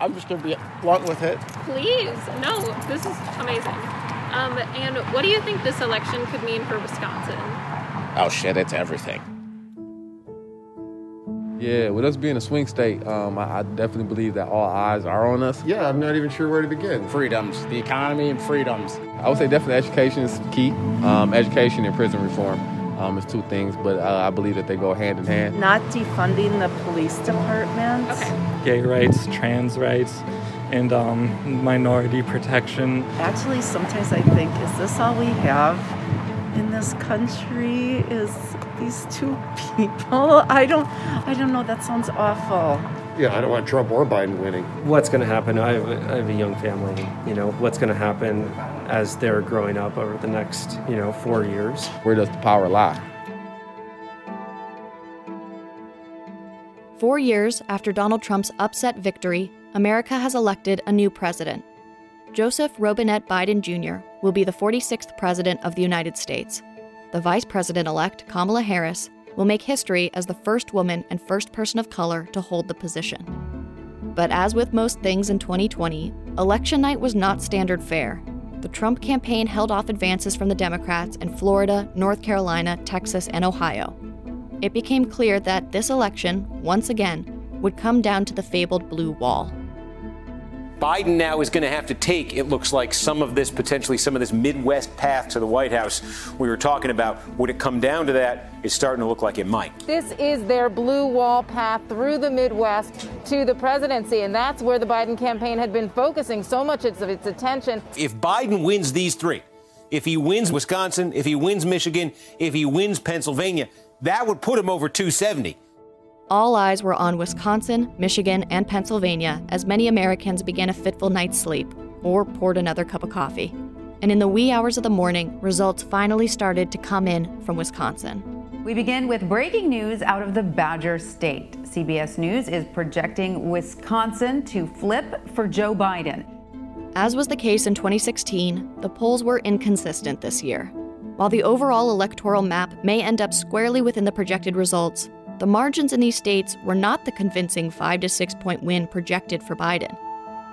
I'm just going to be blunt with it. Please. No, this is amazing. Um, and what do you think this election could mean for Wisconsin? Oh, shit, it's everything. Yeah, with us being a swing state, um, I, I, definitely believe that all eyes are on us. Yeah, I'm not even sure where to begin. Freedoms, the economy and freedoms. I would say definitely education is key. Um, education and prison reform um, is two things, but uh, I believe that they go hand in hand. Not defunding the police department. Okay. Gay rights, trans rights, and um, minority protection. Actually, sometimes I think, is this all we have in this country? Is these two people. I don't I don't know, that sounds awful. Yeah, I don't want Trump or Biden winning. What's going to happen? I have, a, I have a young family. You know, what's going to happen as they're growing up over the next, you know, four years? Where does the power lie? Four years after Donald Trump's upset victory, America has elected a new president. Joseph Robinette Biden Jr. will be the 46th president of the United States the Vice President elect, Kamala Harris, will make history as the first woman and first person of color to hold the position. But as with most things in 2020, election night was not standard fare. The Trump campaign held off advances from the Democrats in Florida, North Carolina, Texas, and Ohio. It became clear that this election, once again, would come down to the fabled blue wall. Biden now is going to have to take, it looks like, some of this, potentially some of this Midwest path to the White House we were talking about. Would it come down to that? It's starting to look like it might. This is their blue wall path through the Midwest to the presidency, and that's where the Biden campaign had been focusing so much of its attention. If Biden wins these three, if he wins Wisconsin, if he wins Michigan, if he wins Pennsylvania, that would put him over 270 all eyes were on Wisconsin, Michigan, and Pennsylvania as many Americans began a fitful night's sleep or poured another cup of coffee. And in the wee hours of the morning, results finally started to come in from Wisconsin. We begin with breaking news out of the Badger State. CBS News is projecting Wisconsin to flip for Joe Biden. As was the case in 2016, the polls were inconsistent this year. While the overall electoral map may end up squarely within the projected results, the margins in these states were not the convincing 5 to 6 point win projected for Biden.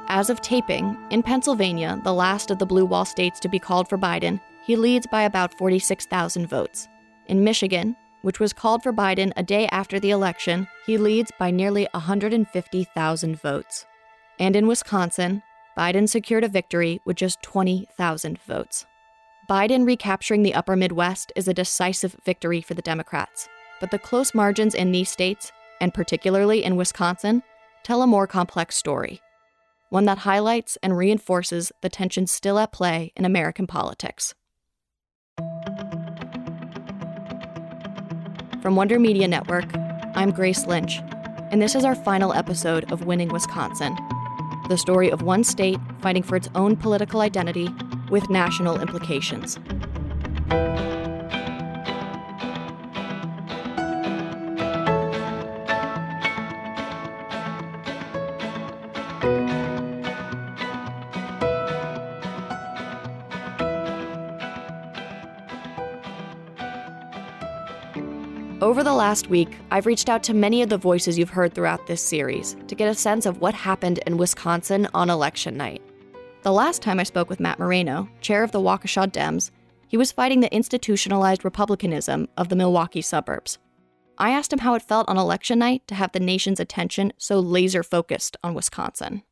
As of taping, in Pennsylvania, the last of the blue wall states to be called for Biden, he leads by about 46,000 votes. In Michigan, which was called for Biden a day after the election, he leads by nearly 150,000 votes. And in Wisconsin, Biden secured a victory with just 20,000 votes. Biden recapturing the upper Midwest is a decisive victory for the Democrats but the close margins in these states, and particularly in Wisconsin, tell a more complex story. One that highlights and reinforces the tensions still at play in American politics. From Wonder Media Network, I'm Grace Lynch, and this is our final episode of Winning Wisconsin the story of one state fighting for its own political identity with national implications. Over the last week, I've reached out to many of the voices you've heard throughout this series to get a sense of what happened in Wisconsin on election night. The last time I spoke with Matt Moreno, chair of the Waukesha Dems, he was fighting the institutionalized republicanism of the Milwaukee suburbs. I asked him how it felt on election night to have the nation's attention so laser focused on Wisconsin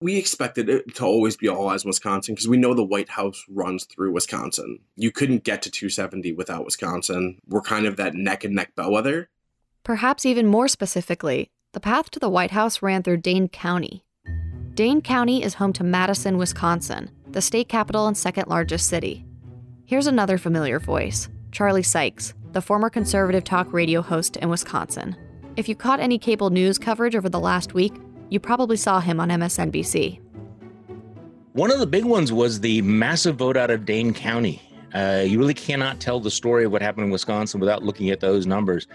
we expected it to always be all eyes Wisconsin because we know the White House runs through Wisconsin. You couldn't get to 270 without Wisconsin. We're kind of that neck and neck bellwether. Perhaps even more specifically, the path to the White House ran through Dane County. Dane County is home to Madison, Wisconsin, the state capital and second largest city. Here's another familiar voice Charlie Sykes, the former conservative talk radio host in Wisconsin. If you caught any cable news coverage over the last week, you probably saw him on MSNBC. One of the big ones was the massive vote out of Dane County. Uh, you really cannot tell the story of what happened in Wisconsin without looking at those numbers.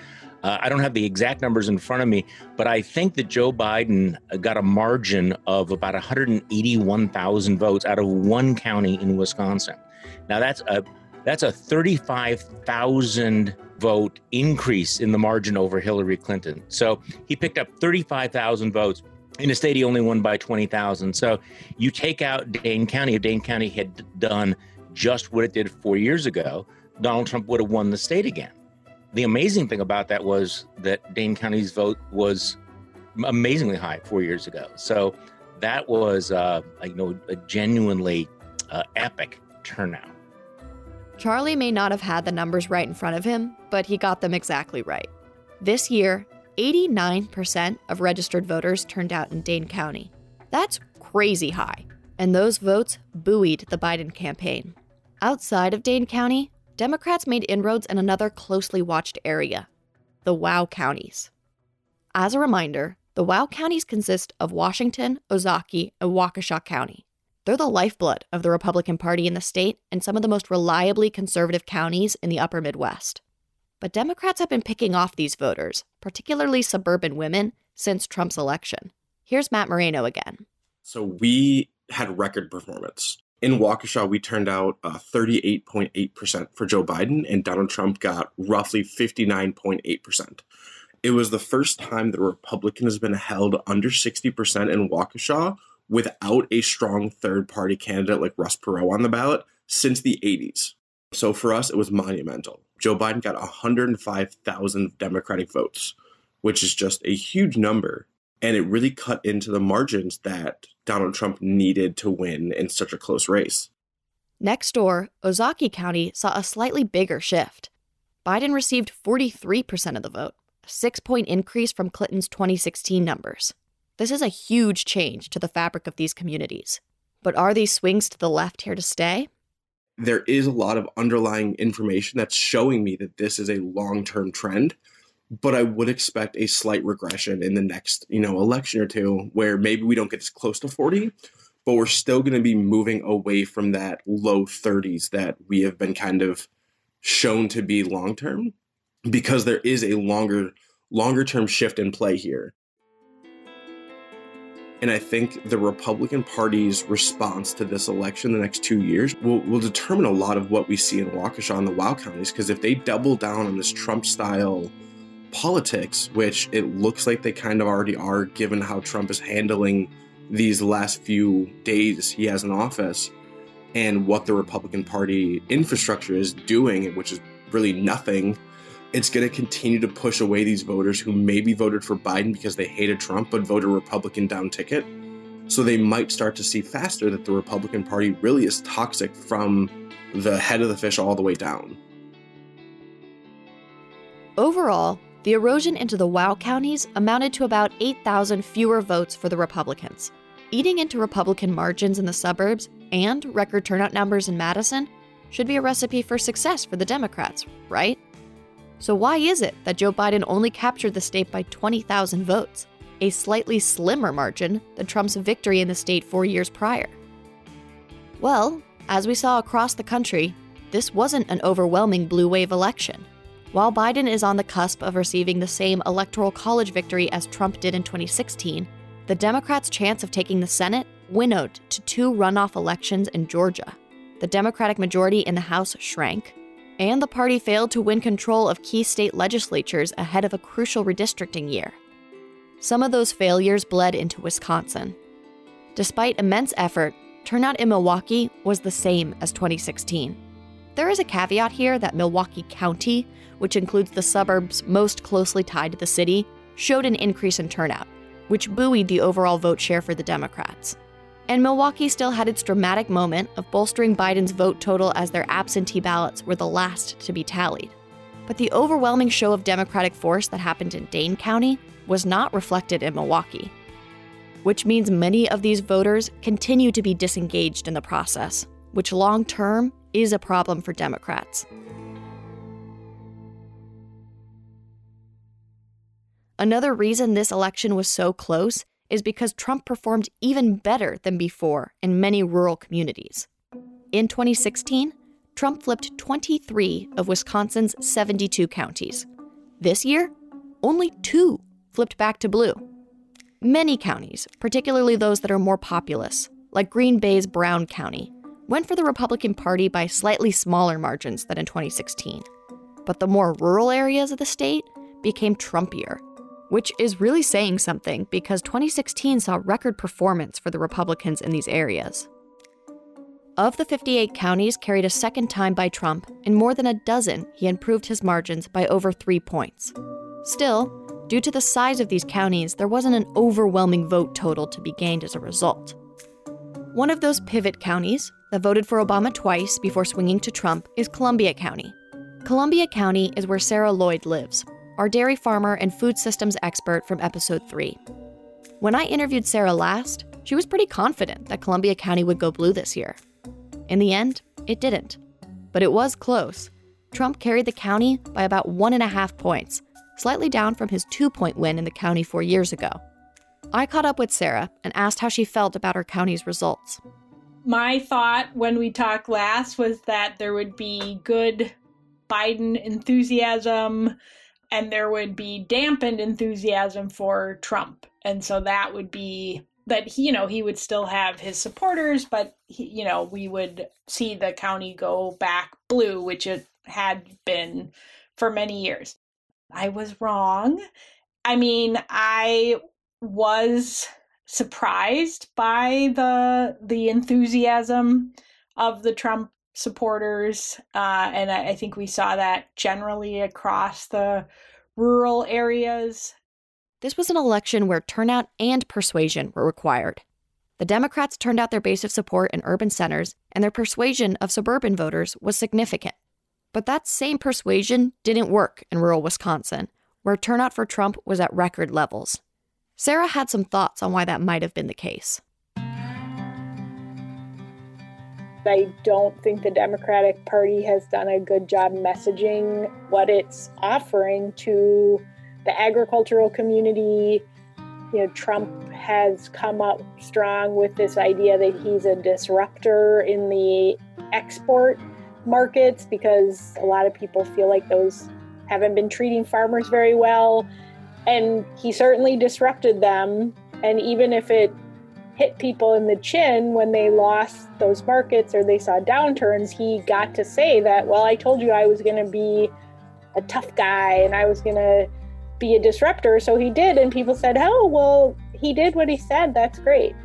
Uh, I don't have the exact numbers in front of me, but I think that Joe Biden got a margin of about 181,000 votes out of one county in Wisconsin. Now that's a that's a 35,000 vote increase in the margin over Hillary Clinton. So he picked up 35,000 votes In a state he only won by 20,000. So you take out Dane County. If Dane County had done just what it did four years ago, Donald Trump would have won the state again. The amazing thing about that was that Dane County's vote was amazingly high four years ago. So that was, uh, you know, a genuinely uh, epic turnout. Charlie may not have had the numbers right in front of him, but he got them exactly right. This year, 89% of registered voters turned out in Dane County. That's crazy high, and those votes buoyed the Biden campaign. Outside of Dane County, Democrats made inroads in another closely watched area the WOW counties. As a reminder, the WOW counties consist of Washington, Ozaukee, and Waukesha County. They're the lifeblood of the Republican Party in the state and some of the most reliably conservative counties in the upper Midwest. But Democrats have been picking off these voters, particularly suburban women, since Trump's election. Here's Matt Moreno again. So we had record performance. In Waukesha, we turned out uh, 38.8% for Joe Biden, and Donald Trump got roughly 59.8%. It was the first time that a Republican has been held under 60% in Waukesha without a strong third party candidate like Ross Perot on the ballot since the 80s. So for us, it was monumental. Joe Biden got 105,000 Democratic votes, which is just a huge number. And it really cut into the margins that Donald Trump needed to win in such a close race. Next door, Ozaukee County saw a slightly bigger shift. Biden received 43% of the vote, a six point increase from Clinton's 2016 numbers. This is a huge change to the fabric of these communities. But are these swings to the left here to stay? there is a lot of underlying information that's showing me that this is a long-term trend but i would expect a slight regression in the next you know election or two where maybe we don't get as close to 40 but we're still going to be moving away from that low 30s that we have been kind of shown to be long term because there is a longer longer term shift in play here and I think the Republican Party's response to this election the next two years will, will determine a lot of what we see in Waukesha and the WOW counties. Because if they double down on this Trump style politics, which it looks like they kind of already are, given how Trump is handling these last few days he has in office, and what the Republican Party infrastructure is doing, which is really nothing it's going to continue to push away these voters who maybe voted for Biden because they hated Trump but voted Republican down ticket. So they might start to see faster that the Republican Party really is toxic from the head of the fish all the way down. Overall, the erosion into the WOW counties amounted to about 8,000 fewer votes for the Republicans. Eating into Republican margins in the suburbs and record turnout numbers in Madison should be a recipe for success for the Democrats, right? So, why is it that Joe Biden only captured the state by 20,000 votes, a slightly slimmer margin than Trump's victory in the state four years prior? Well, as we saw across the country, this wasn't an overwhelming blue wave election. While Biden is on the cusp of receiving the same electoral college victory as Trump did in 2016, the Democrats' chance of taking the Senate winnowed to two runoff elections in Georgia. The Democratic majority in the House shrank, and the party failed to win control of key state legislatures ahead of a crucial redistricting year. Some of those failures bled into Wisconsin. Despite immense effort, turnout in Milwaukee was the same as 2016. There is a caveat here that Milwaukee County, which includes the suburbs most closely tied to the city, showed an increase in turnout, which buoyed the overall vote share for the Democrats. And Milwaukee still had its dramatic moment of bolstering Biden's vote total as their absentee ballots were the last to be tallied. But the overwhelming show of Democratic force that happened in Dane County was not reflected in Milwaukee, which means many of these voters continue to be disengaged in the process, which long term is a problem for Democrats. Another reason this election was so close is because Trump performed even better than before in many rural communities. In 2016, Trump flipped 23 of Wisconsin's 72 counties. This year, only two flipped back to blue. Many counties, particularly those that are more populous, like Green Bay's Brown County, went for the Republican Party by slightly smaller margins than in 2016. But the more rural areas of the state became Trumpier which is really saying something because 2016 saw record performance for the Republicans in these areas. Of the 58 counties carried a second time by Trump, in more than a dozen, he improved his margins by over three points. Still, due to the size of these counties, there wasn't an overwhelming vote total to be gained as a result. One of those pivot counties that voted for Obama twice before swinging to Trump is Columbia County. Columbia County is where Sarah Lloyd lives, our dairy farmer and food systems expert from episode 3. When I interviewed Sarah last, she was pretty confident that Columbia County would go blue this year. In the end, it didn't. But it was close. Trump carried the county by about one and a half points, slightly down from his two point win in the county four years ago. I caught up with Sarah and asked how she felt about her county's results. My thought when we talked last was that there would be good Biden enthusiasm and there would be dampened enthusiasm for Trump. And so that would be that he, you know, he would still have his supporters, but he, you know, we would see the county go back blue, which it had been for many years. I was wrong. I mean, I was surprised by the the enthusiasm of the Trump supporters, uh, and I, I think we saw that generally across the rural areas. This was an election where turnout and persuasion were required. The Democrats turned out their base of support in urban centers, and their persuasion of suburban voters was significant. But that same persuasion didn't work in rural Wisconsin, where turnout for Trump was at record levels. Sarah had some thoughts on why that might have been the case. I don't think the Democratic Party has done a good job messaging what it's offering to the agricultural community. You know, Trump has come up strong with this idea that he's a disruptor in the export markets because a lot of people feel like those haven't been treating farmers very well. And he certainly disrupted them. And even if it hit people in the chin when they lost those markets or they saw downturns, he got to say that, well, I told you I was going to be a tough guy and I was going to be a disruptor. So he did. And people said, oh, well, he did what he said. That's great.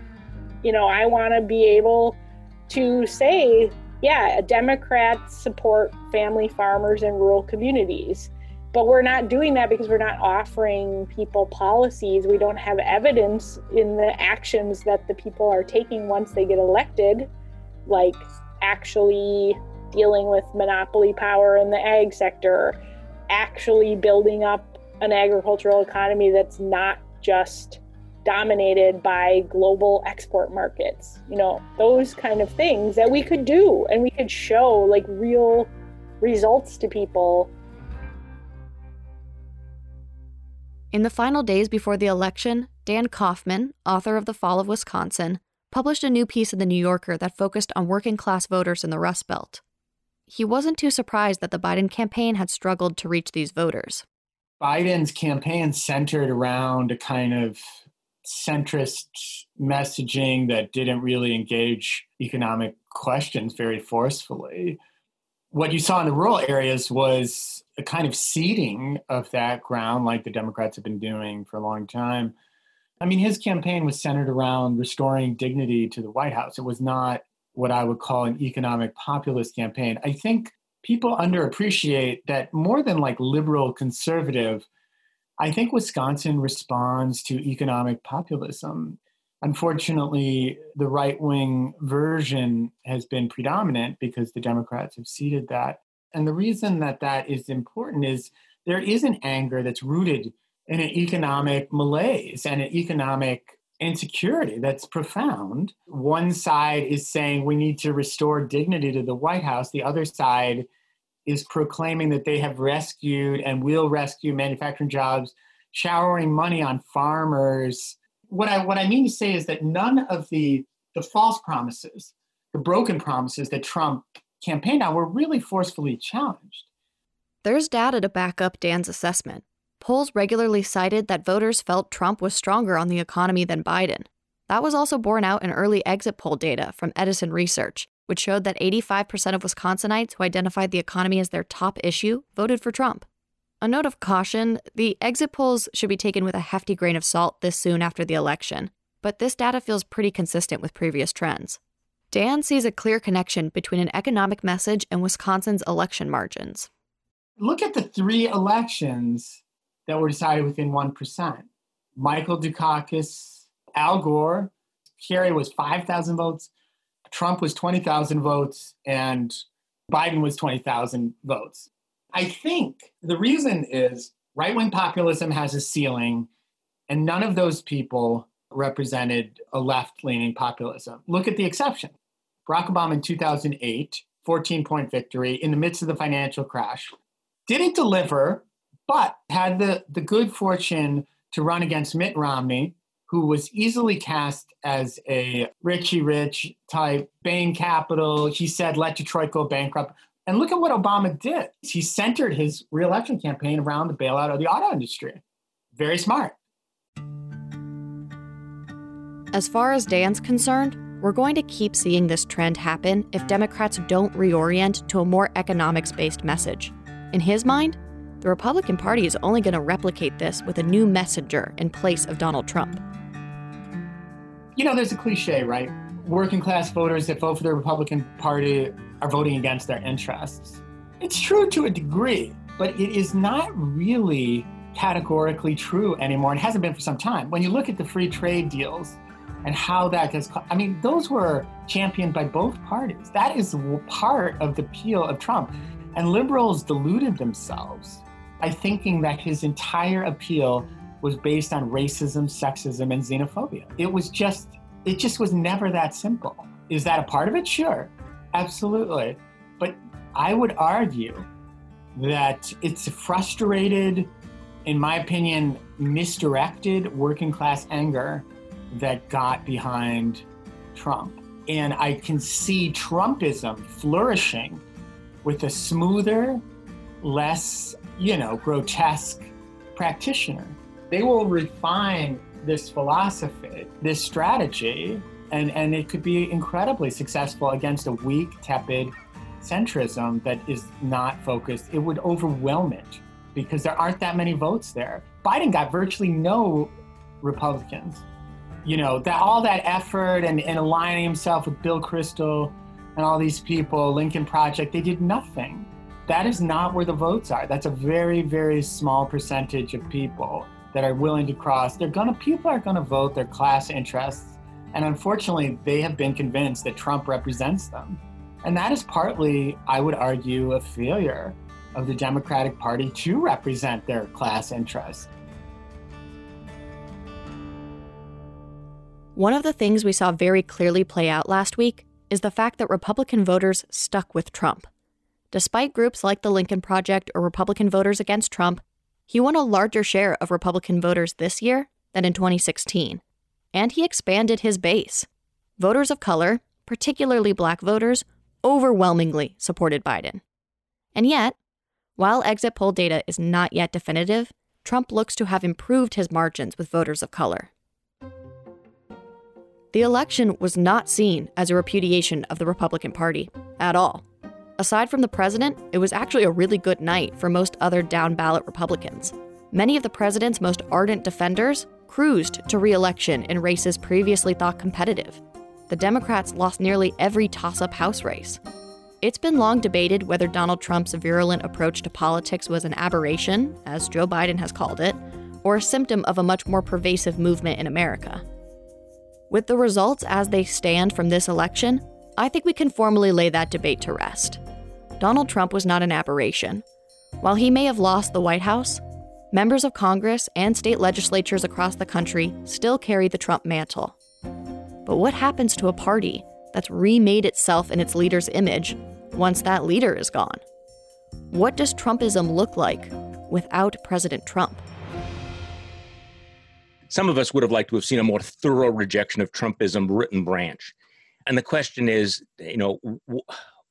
You know, I want to be able to say, yeah, Democrats support family farmers and rural communities. But we're not doing that because we're not offering people policies. We don't have evidence in the actions that the people are taking once they get elected, like actually dealing with monopoly power in the ag sector, actually building up an agricultural economy that's not just dominated by global export markets. You know, those kind of things that we could do and we could show like real results to people In the final days before the election, Dan Kaufman, author of The Fall of Wisconsin, published a new piece in The New Yorker that focused on working class voters in the Rust Belt. He wasn't too surprised that the Biden campaign had struggled to reach these voters. Biden's campaign centered around a kind of centrist messaging that didn't really engage economic questions very forcefully. What you saw in the rural areas was a kind of ceding of that ground, like the Democrats have been doing for a long time. I mean, his campaign was centered around restoring dignity to the White House. It was not what I would call an economic populist campaign. I think people underappreciate that more than like liberal conservative, I think Wisconsin responds to economic populism. Unfortunately, the right wing version has been predominant because the Democrats have ceded that. And the reason that that is important is there is an anger that's rooted in an economic malaise and an economic insecurity that's profound. One side is saying we need to restore dignity to the White House, the other side is proclaiming that they have rescued and will rescue manufacturing jobs, showering money on farmers. What I what I mean to say is that none of the the false promises, the broken promises that Trump campaigned on were really forcefully challenged. There's data to back up Dan's assessment. Polls regularly cited that voters felt Trump was stronger on the economy than Biden. That was also borne out in early exit poll data from Edison Research, which showed that 85% of Wisconsinites who identified the economy as their top issue voted for Trump. A note of caution the exit polls should be taken with a hefty grain of salt this soon after the election, but this data feels pretty consistent with previous trends. Dan sees a clear connection between an economic message and Wisconsin's election margins. Look at the three elections that were decided within 1%. Michael Dukakis, Al Gore, Kerry was 5,000 votes, Trump was 20,000 votes, and Biden was 20,000 votes. I think the reason is right wing populism has a ceiling, and none of those people represented a left leaning populism. Look at the exception Barack Obama in 2008, 14 point victory in the midst of the financial crash. Didn't deliver, but had the, the good fortune to run against Mitt Romney, who was easily cast as a Richie Rich type, Bain Capital. He said, let Detroit go bankrupt. And look at what Obama did. He centered his reelection campaign around the bailout of the auto industry. Very smart. As far as Dan's concerned, we're going to keep seeing this trend happen if Democrats don't reorient to a more economics based message. In his mind, the Republican Party is only going to replicate this with a new messenger in place of Donald Trump. You know, there's a cliche, right? Working class voters that vote for the Republican Party are voting against their interests. It's true to a degree, but it is not really categorically true anymore and hasn't been for some time. When you look at the free trade deals and how that has, I mean, those were championed by both parties. That is part of the appeal of Trump. And liberals deluded themselves by thinking that his entire appeal was based on racism, sexism, and xenophobia. It was just, it just was never that simple. Is that a part of it? Sure, absolutely. But I would argue that it's frustrated, in my opinion, misdirected working class anger that got behind Trump. And I can see Trumpism flourishing with a smoother, less, you know, grotesque practitioner. They will refine this philosophy, this strategy, and, and it could be incredibly successful against a weak, tepid centrism that is not focused. It would overwhelm it because there aren't that many votes there. Biden got virtually no Republicans. You know, that all that effort and, and aligning himself with Bill Kristol and all these people, Lincoln Project, they did nothing. That is not where the votes are. That's a very, very small percentage of people that are willing to cross. They're gonna people are gonna vote their class interests. And unfortunately, they have been convinced that Trump represents them. And that is partly, I would argue, a failure of the Democratic Party to represent their class interests. One of the things we saw very clearly play out last week is the fact that Republican voters stuck with Trump. Despite groups like the Lincoln Project or Republican Voters Against Trump, he won a larger share of Republican voters this year than in 2016. And he expanded his base. Voters of color, particularly black voters, overwhelmingly supported Biden. And yet, while exit poll data is not yet definitive, Trump looks to have improved his margins with voters of color. The election was not seen as a repudiation of the Republican Party at all. Aside from the president, it was actually a really good night for most other down ballot Republicans. Many of the president's most ardent defenders cruised to re election in races previously thought competitive. The Democrats lost nearly every toss up House race. It's been long debated whether Donald Trump's virulent approach to politics was an aberration, as Joe Biden has called it, or a symptom of a much more pervasive movement in America. With the results as they stand from this election, I think we can formally lay that debate to rest. Donald Trump was not an aberration. While he may have lost the White House, members of Congress and state legislatures across the country still carry the Trump mantle. But what happens to a party that's remade itself in its leader's image once that leader is gone? What does Trumpism look like without President Trump? Some of us would have liked to have seen a more thorough rejection of Trumpism written branch. And the question is, you know,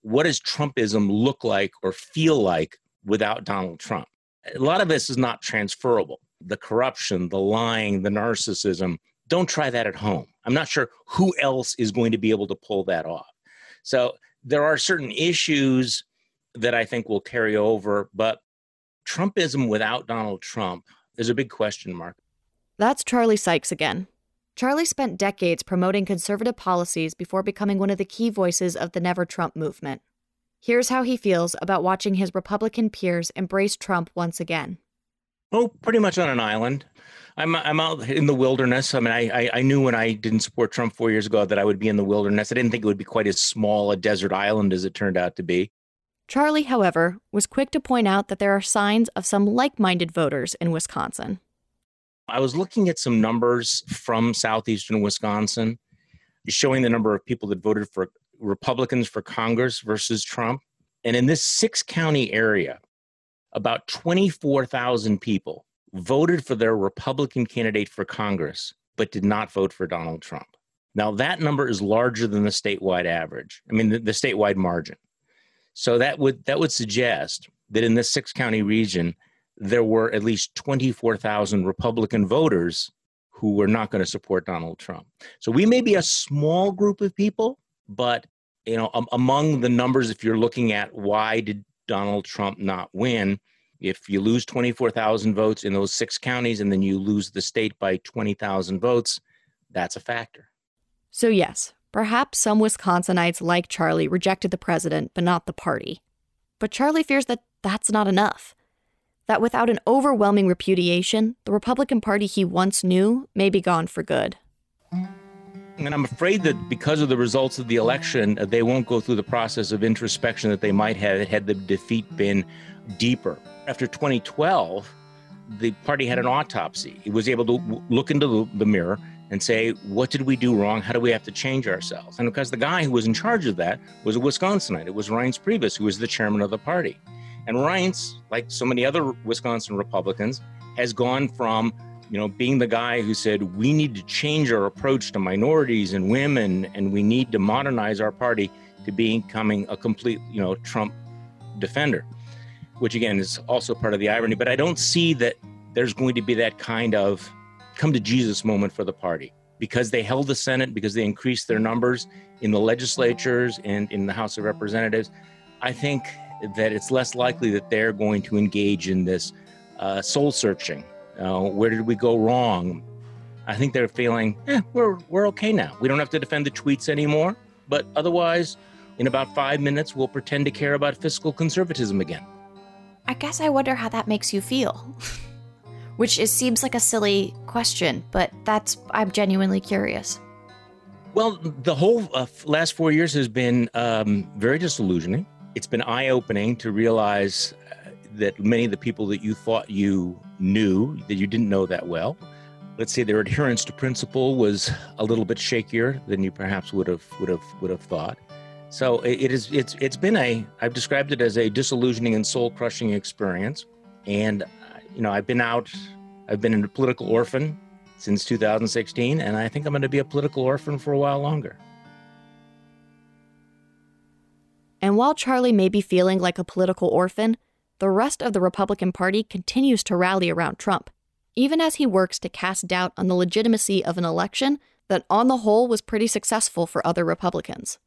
what does Trumpism look like or feel like without Donald Trump? A lot of this is not transferable. The corruption, the lying, the narcissism, don't try that at home. I'm not sure who else is going to be able to pull that off. So there are certain issues that I think will carry over, but Trumpism without Donald Trump is a big question mark. That's Charlie Sykes again. Charlie spent decades promoting conservative policies before becoming one of the key voices of the Never Trump movement. Here's how he feels about watching his Republican peers embrace Trump once again. Oh, pretty much on an island. I'm I'm out in the wilderness. I mean, I, I, I knew when I didn't support Trump four years ago that I would be in the wilderness. I didn't think it would be quite as small a desert island as it turned out to be. Charlie, however, was quick to point out that there are signs of some like-minded voters in Wisconsin. I was looking at some numbers from southeastern Wisconsin, showing the number of people that voted for Republicans for Congress versus Trump. And in this six county area, about 24,000 people voted for their Republican candidate for Congress, but did not vote for Donald Trump. Now, that number is larger than the statewide average, I mean, the, the statewide margin. So that would, that would suggest that in this six county region, there were at least 24,000 Republican voters who were not going to support Donald Trump. So we may be a small group of people, but you know, um, among the numbers, if you're looking at why did Donald Trump not win, if you lose 24,000 votes in those six counties and then you lose the state by 20,000 votes, that's a factor. So, yes, perhaps some Wisconsinites like Charlie rejected the president, but not the party. But Charlie fears that that's not enough. That without an overwhelming repudiation, the Republican Party he once knew may be gone for good. And I'm afraid that because of the results of the election, uh, they won't go through the process of introspection that they might have had the defeat been deeper. After 2012, the party had an autopsy. It was able to look into the, mirror and say, what did we do wrong? How do we have to change ourselves? And because the guy who was in charge of that was a Wisconsinite, it was Reince Priebus, who was the chairman of the party. And Reince, like so many other Wisconsin Republicans, has gone from you know, being the guy who said we need to change our approach to minorities and women, and we need to modernize our party to becoming a complete, you know, Trump defender, which again is also part of the irony. But I don't see that there's going to be that kind of come to Jesus moment for the party because they held the Senate, because they increased their numbers in the legislatures and in the House of Representatives. I think that it's less likely that they're going to engage in this uh, soul searching uh, where did we go wrong? I think they're feeling, eh, we're, we're okay now. We don't have to defend the tweets anymore. But otherwise, in about five minutes, we'll pretend to care about fiscal conservatism again. I guess I wonder how that makes you feel. Which is, seems like a silly question, but that's, I'm genuinely curious. Well, the whole uh, last four years has been um, very disillusioning. It's been eye opening to realize that many of the people that you thought you knew that you didn't know that well. Let's say their adherence to principle was a little bit shakier than you perhaps would have would have would have thought. So it is it's it's been a i've described it as a disillusioning and soul crushing experience. And uh, you know i've been out i've been a political orphan since 2016 and i think i'm going to be a political orphan for a while longer. And while charlie may be feeling like a political orphan the rest of the Republican Party continues to rally around Trump, even as he works to cast doubt on the legitimacy of an election that, on the whole, was pretty successful for other Republicans.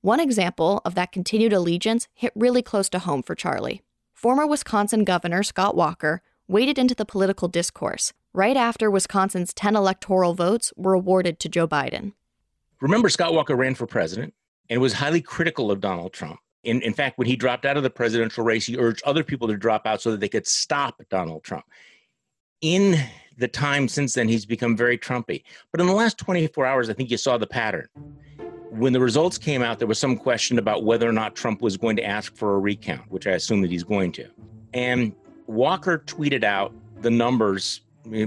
One example of that continued allegiance hit really close to home for Charlie. Former Wisconsin Governor Scott Walker waded into the political discourse right after Wisconsin's 10 electoral votes were awarded to Joe Biden. Remember, Scott Walker ran for president and was highly critical of Donald Trump. In, in fact, when he dropped out of the presidential race, he urged other people to drop out so that they could stop Donald Trump. In the time since then, he's become very Trumpy. But in the last 24 hours, I think you saw the pattern. When the results came out, there was some question about whether or not Trump was going to ask for a recount, which I assume that he's going to. And Walker tweeted out the numbers,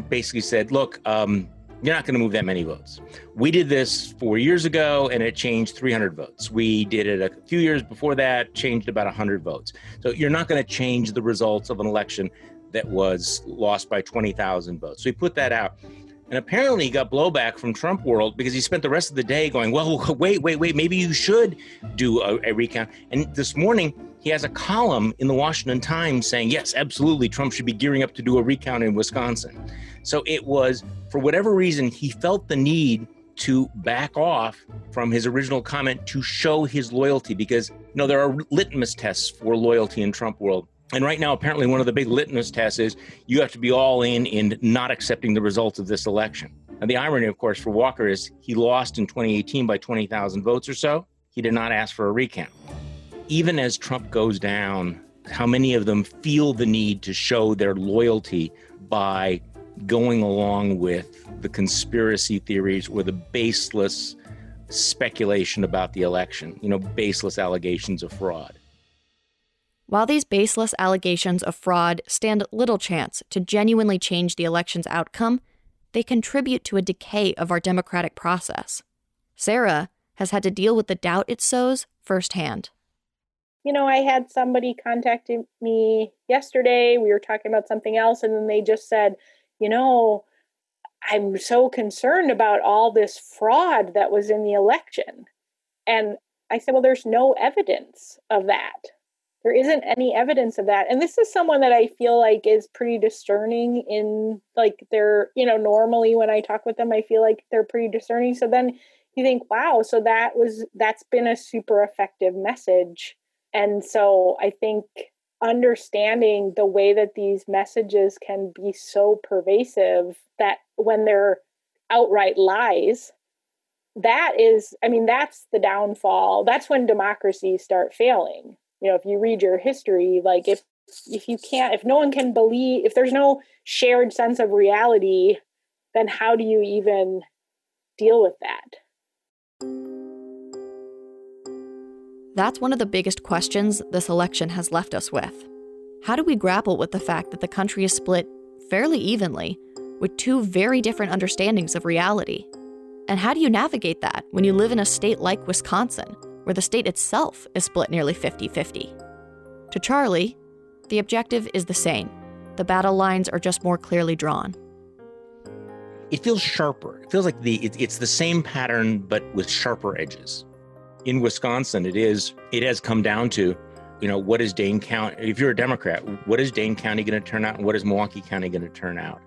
basically said, look, um, you're not going to move that many votes. We did this four years ago and it changed 300 votes. We did it a few years before that, changed about 100 votes. So you're not going to change the results of an election that was lost by 20,000 votes. So he put that out. And apparently he got blowback from Trump world because he spent the rest of the day going, well, wait, wait, wait, maybe you should do a, a recount. And this morning he has a column in the Washington Times saying, yes, absolutely, Trump should be gearing up to do a recount in Wisconsin. So it was, for whatever reason, he felt the need to back off from his original comment to show his loyalty because you know there are litmus tests for loyalty in Trump world And right now, apparently, one of the big litmus tests is you have to be all in in not accepting the results of this election. And the irony, of course, for Walker is he lost in 2018 by 20,000 votes or so. He did not ask for a recount. Even as Trump goes down, how many of them feel the need to show their loyalty by going along with the conspiracy theories or the baseless speculation about the election, you know, baseless allegations of fraud. While these baseless allegations of fraud stand little chance to genuinely change the election's outcome, they contribute to a decay of our democratic process. Sarah has had to deal with the doubt it sows firsthand. You know, I had somebody contacting me yesterday. We were talking about something else, and then they just said, you know, I'm so concerned about all this fraud that was in the election. And I said, well, there's no evidence of that. There isn't any evidence of that. And this is someone that I feel like is pretty discerning in like they're, you know, normally when I talk with them, I feel like they're pretty discerning. So then you think, wow, so that was that's been a super effective message. And so I think understanding the way that these messages can be so pervasive that when they're outright lies that is i mean that's the downfall. That's when democracies start failing. You know if you read your history like if if you can't if no one can believe if there's no shared sense of reality then how do you even deal with that That's one of the biggest questions this election has left us with. How do we grapple with the fact that the country is split fairly evenly with two very different understandings of reality? And how do you navigate that when you live in a state like Wisconsin, where the state itself is split nearly 50 50? To Charlie, the objective is the same. The battle lines are just more clearly drawn. It feels sharper. It feels like the it, it's the same pattern but with sharper edges in Wisconsin, it is it has come down to, you know, what is Dane County? If you're a Democrat, what is Dane County going to turn out, and what is Milwaukee County going to turn out?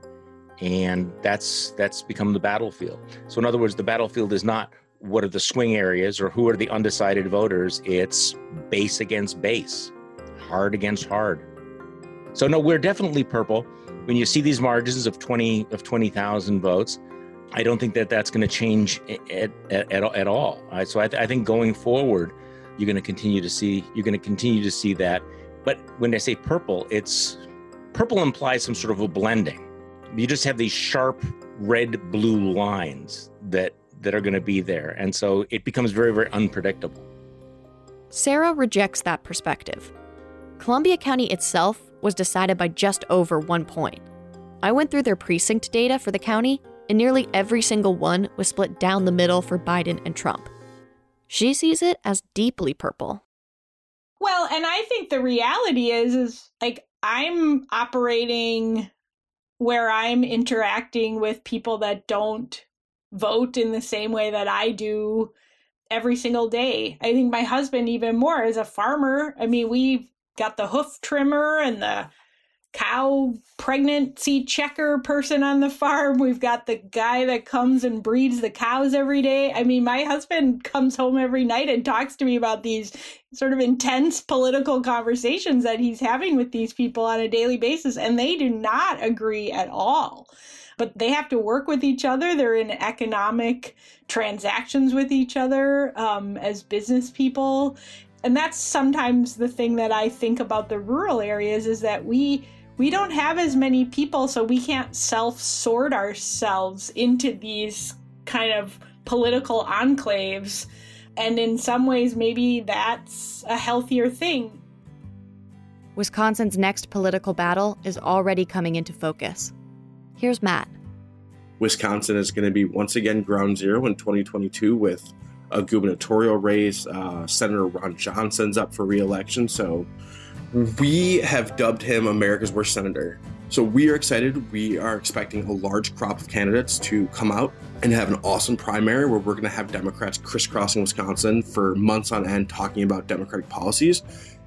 And that's that's become the battlefield. So in other words, the battlefield is not what are the swing areas or who are the undecided voters. It's base against base, hard against hard. So no, we're definitely purple. When you see these margins of twenty of twenty thousand votes, I don't think that that's going to change at, at, at, all. Right? So I, th- I think going forward, you're going to continue to see you're going to continue to see that. But when I say purple, it's purple implies some sort of a blending. You just have these sharp red blue lines that that are going to be there, and so it becomes very very unpredictable. Sarah rejects that perspective. Columbia County itself was decided by just over one point. I went through their precinct data for the county, and nearly every single one was split down the middle for Biden and Trump. She sees it as deeply purple. Well, and I think the reality is is like I'm operating where I'm interacting with people that don't vote in the same way that I do every single day. I think my husband even more as a farmer. I mean, we've got the hoof trimmer and the cow pregnancy checker person on the farm. We've got the guy that comes and breeds the cows every day. I mean, my husband comes home every night and talks to me about these sort of intense political conversations that he's having with these people on a daily basis, and they do not agree at all. But they have to work with each other. They're in economic transactions with each other um, as business people. And that's sometimes the thing that I think about the rural areas is that we we don't have as many people, so we can't self sort ourselves into these kind of political enclaves. And in some ways, maybe that's a healthier thing. Wisconsin's next political battle is already coming into focus. Here's Matt. Wisconsin is going to be once again ground zero in 2022 with a gubernatorial race. Uh, Senator Ron Johnson's up for reelection, so we have dubbed him America's worst senator. So we are excited. We are expecting a large crop of candidates to come out and have an awesome primary where we're going to have Democrats crisscrossing Wisconsin for months on end talking about Democratic policies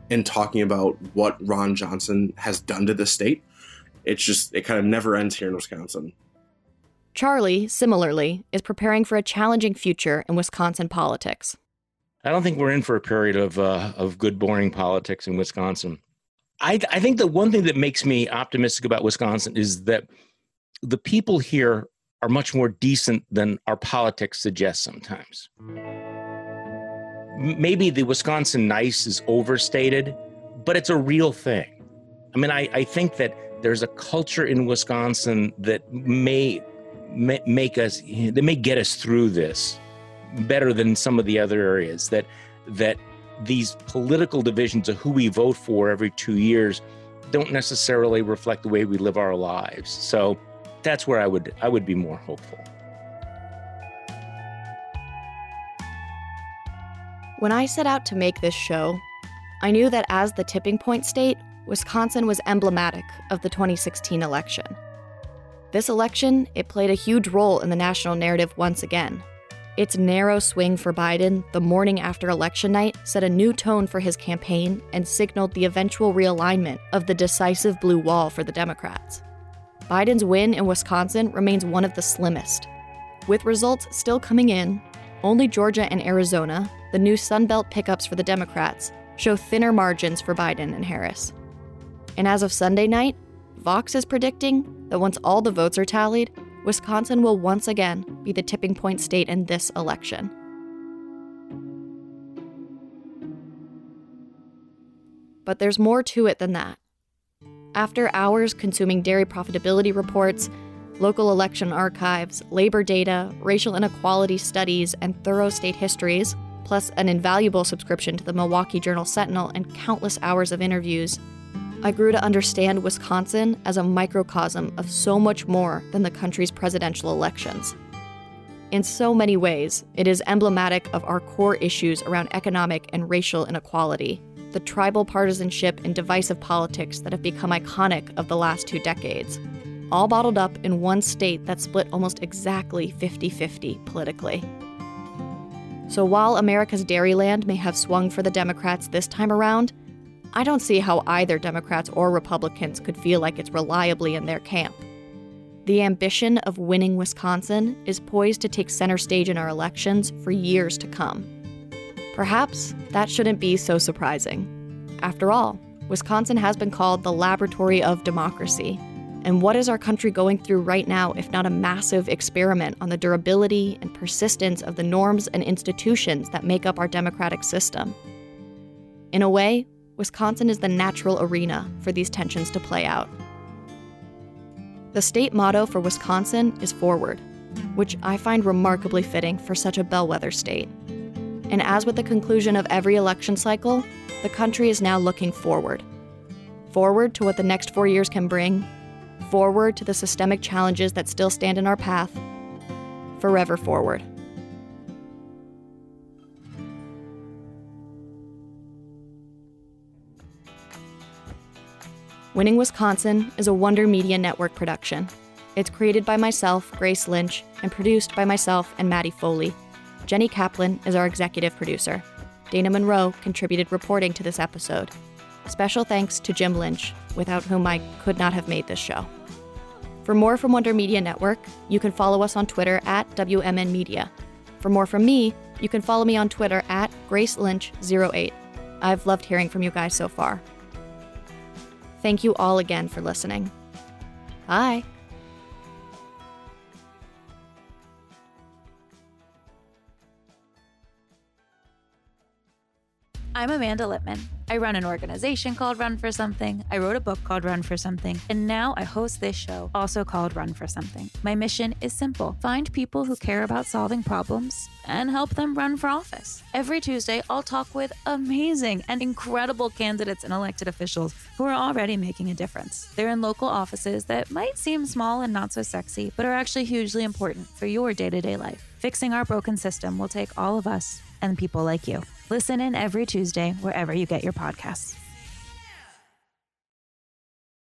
and talking about what Ron Johnson has done to the state. It's just, it kind of never ends here in Wisconsin. Charlie, similarly, is preparing for a challenging future in Wisconsin politics. I don't think we're in for a period of uh, of good, boring politics in Wisconsin. I, I think the one thing that makes me optimistic about Wisconsin is that the people here are much more decent than our politics suggests sometimes. Maybe the Wisconsin nice is overstated, but it's a real thing. I mean, I, I think that there's a culture in Wisconsin that may, may make us, that may get us through this better than some of the other areas. That that these political divisions of who we vote for every two years don't necessarily reflect the way we live our lives. So that's where I would I would be more hopeful. When I set out to make this show, I knew that as the tipping point state, Wisconsin was emblematic of the 2016 election. This election, it played a huge role in the national narrative once again. Its narrow swing for Biden the morning after election night set a new tone for his campaign and signaled the eventual realignment of the decisive blue wall for the Democrats. Biden's win in Wisconsin remains one of the slimmest. With results still coming in, only Georgia and Arizona, the new Sunbelt pickups for the Democrats, show thinner margins for Biden and Harris. And as of Sunday night, Vox is predicting that once all the votes are tallied, Wisconsin will once again be the tipping point state in this election. But there's more to it than that. After hours consuming dairy profitability reports, local election archives, labor data, racial inequality studies, and thorough state histories, plus an invaluable subscription to the Milwaukee Journal Sentinel and countless hours of interviews, I grew to understand Wisconsin as a microcosm of so much more than the country's presidential elections. In so many ways, it is emblematic of our core issues around economic and racial inequality, the tribal partisanship and divisive politics that have become iconic of the last two decades, all bottled up in one state that split almost exactly 50 50 politically. So while America's dairyland may have swung for the Democrats this time around, I don't see how either Democrats or Republicans could feel like it's reliably in their camp. The ambition of winning Wisconsin is poised to take center stage in our elections for years to come. Perhaps that shouldn't be so surprising. After all, Wisconsin has been called the laboratory of democracy. And what is our country going through right now if not a massive experiment on the durability and persistence of the norms and institutions that make up our democratic system? In a way, Wisconsin is the natural arena for these tensions to play out. The state motto for Wisconsin is Forward, which I find remarkably fitting for such a bellwether state. And as with the conclusion of every election cycle, the country is now looking forward. Forward to what the next four years can bring, forward to the systemic challenges that still stand in our path, forever forward. Winning Wisconsin is a Wonder Media Network production. It's created by myself, Grace Lynch, and produced by myself and Maddie Foley. Jenny Kaplan is our executive producer. Dana Monroe contributed reporting to this episode. Special thanks to Jim Lynch, without whom I could not have made this show. For more from Wonder Media Network, you can follow us on Twitter at WMN Media. For more from me, you can follow me on Twitter at GraceLynch08. I've loved hearing from you guys so far. Thank you all again for listening. Bye. I'm Amanda Litman. I run an organization called Run for Something. I wrote a book called Run for Something. And now I host this show, also called Run for Something. My mission is simple find people who care about solving problems and help them run for office. Every Tuesday, I'll talk with amazing and incredible candidates and elected officials who are already making a difference. They're in local offices that might seem small and not so sexy, but are actually hugely important for your day to day life. Fixing our broken system will take all of us and people like you. Listen in every Tuesday wherever you get your podcasts.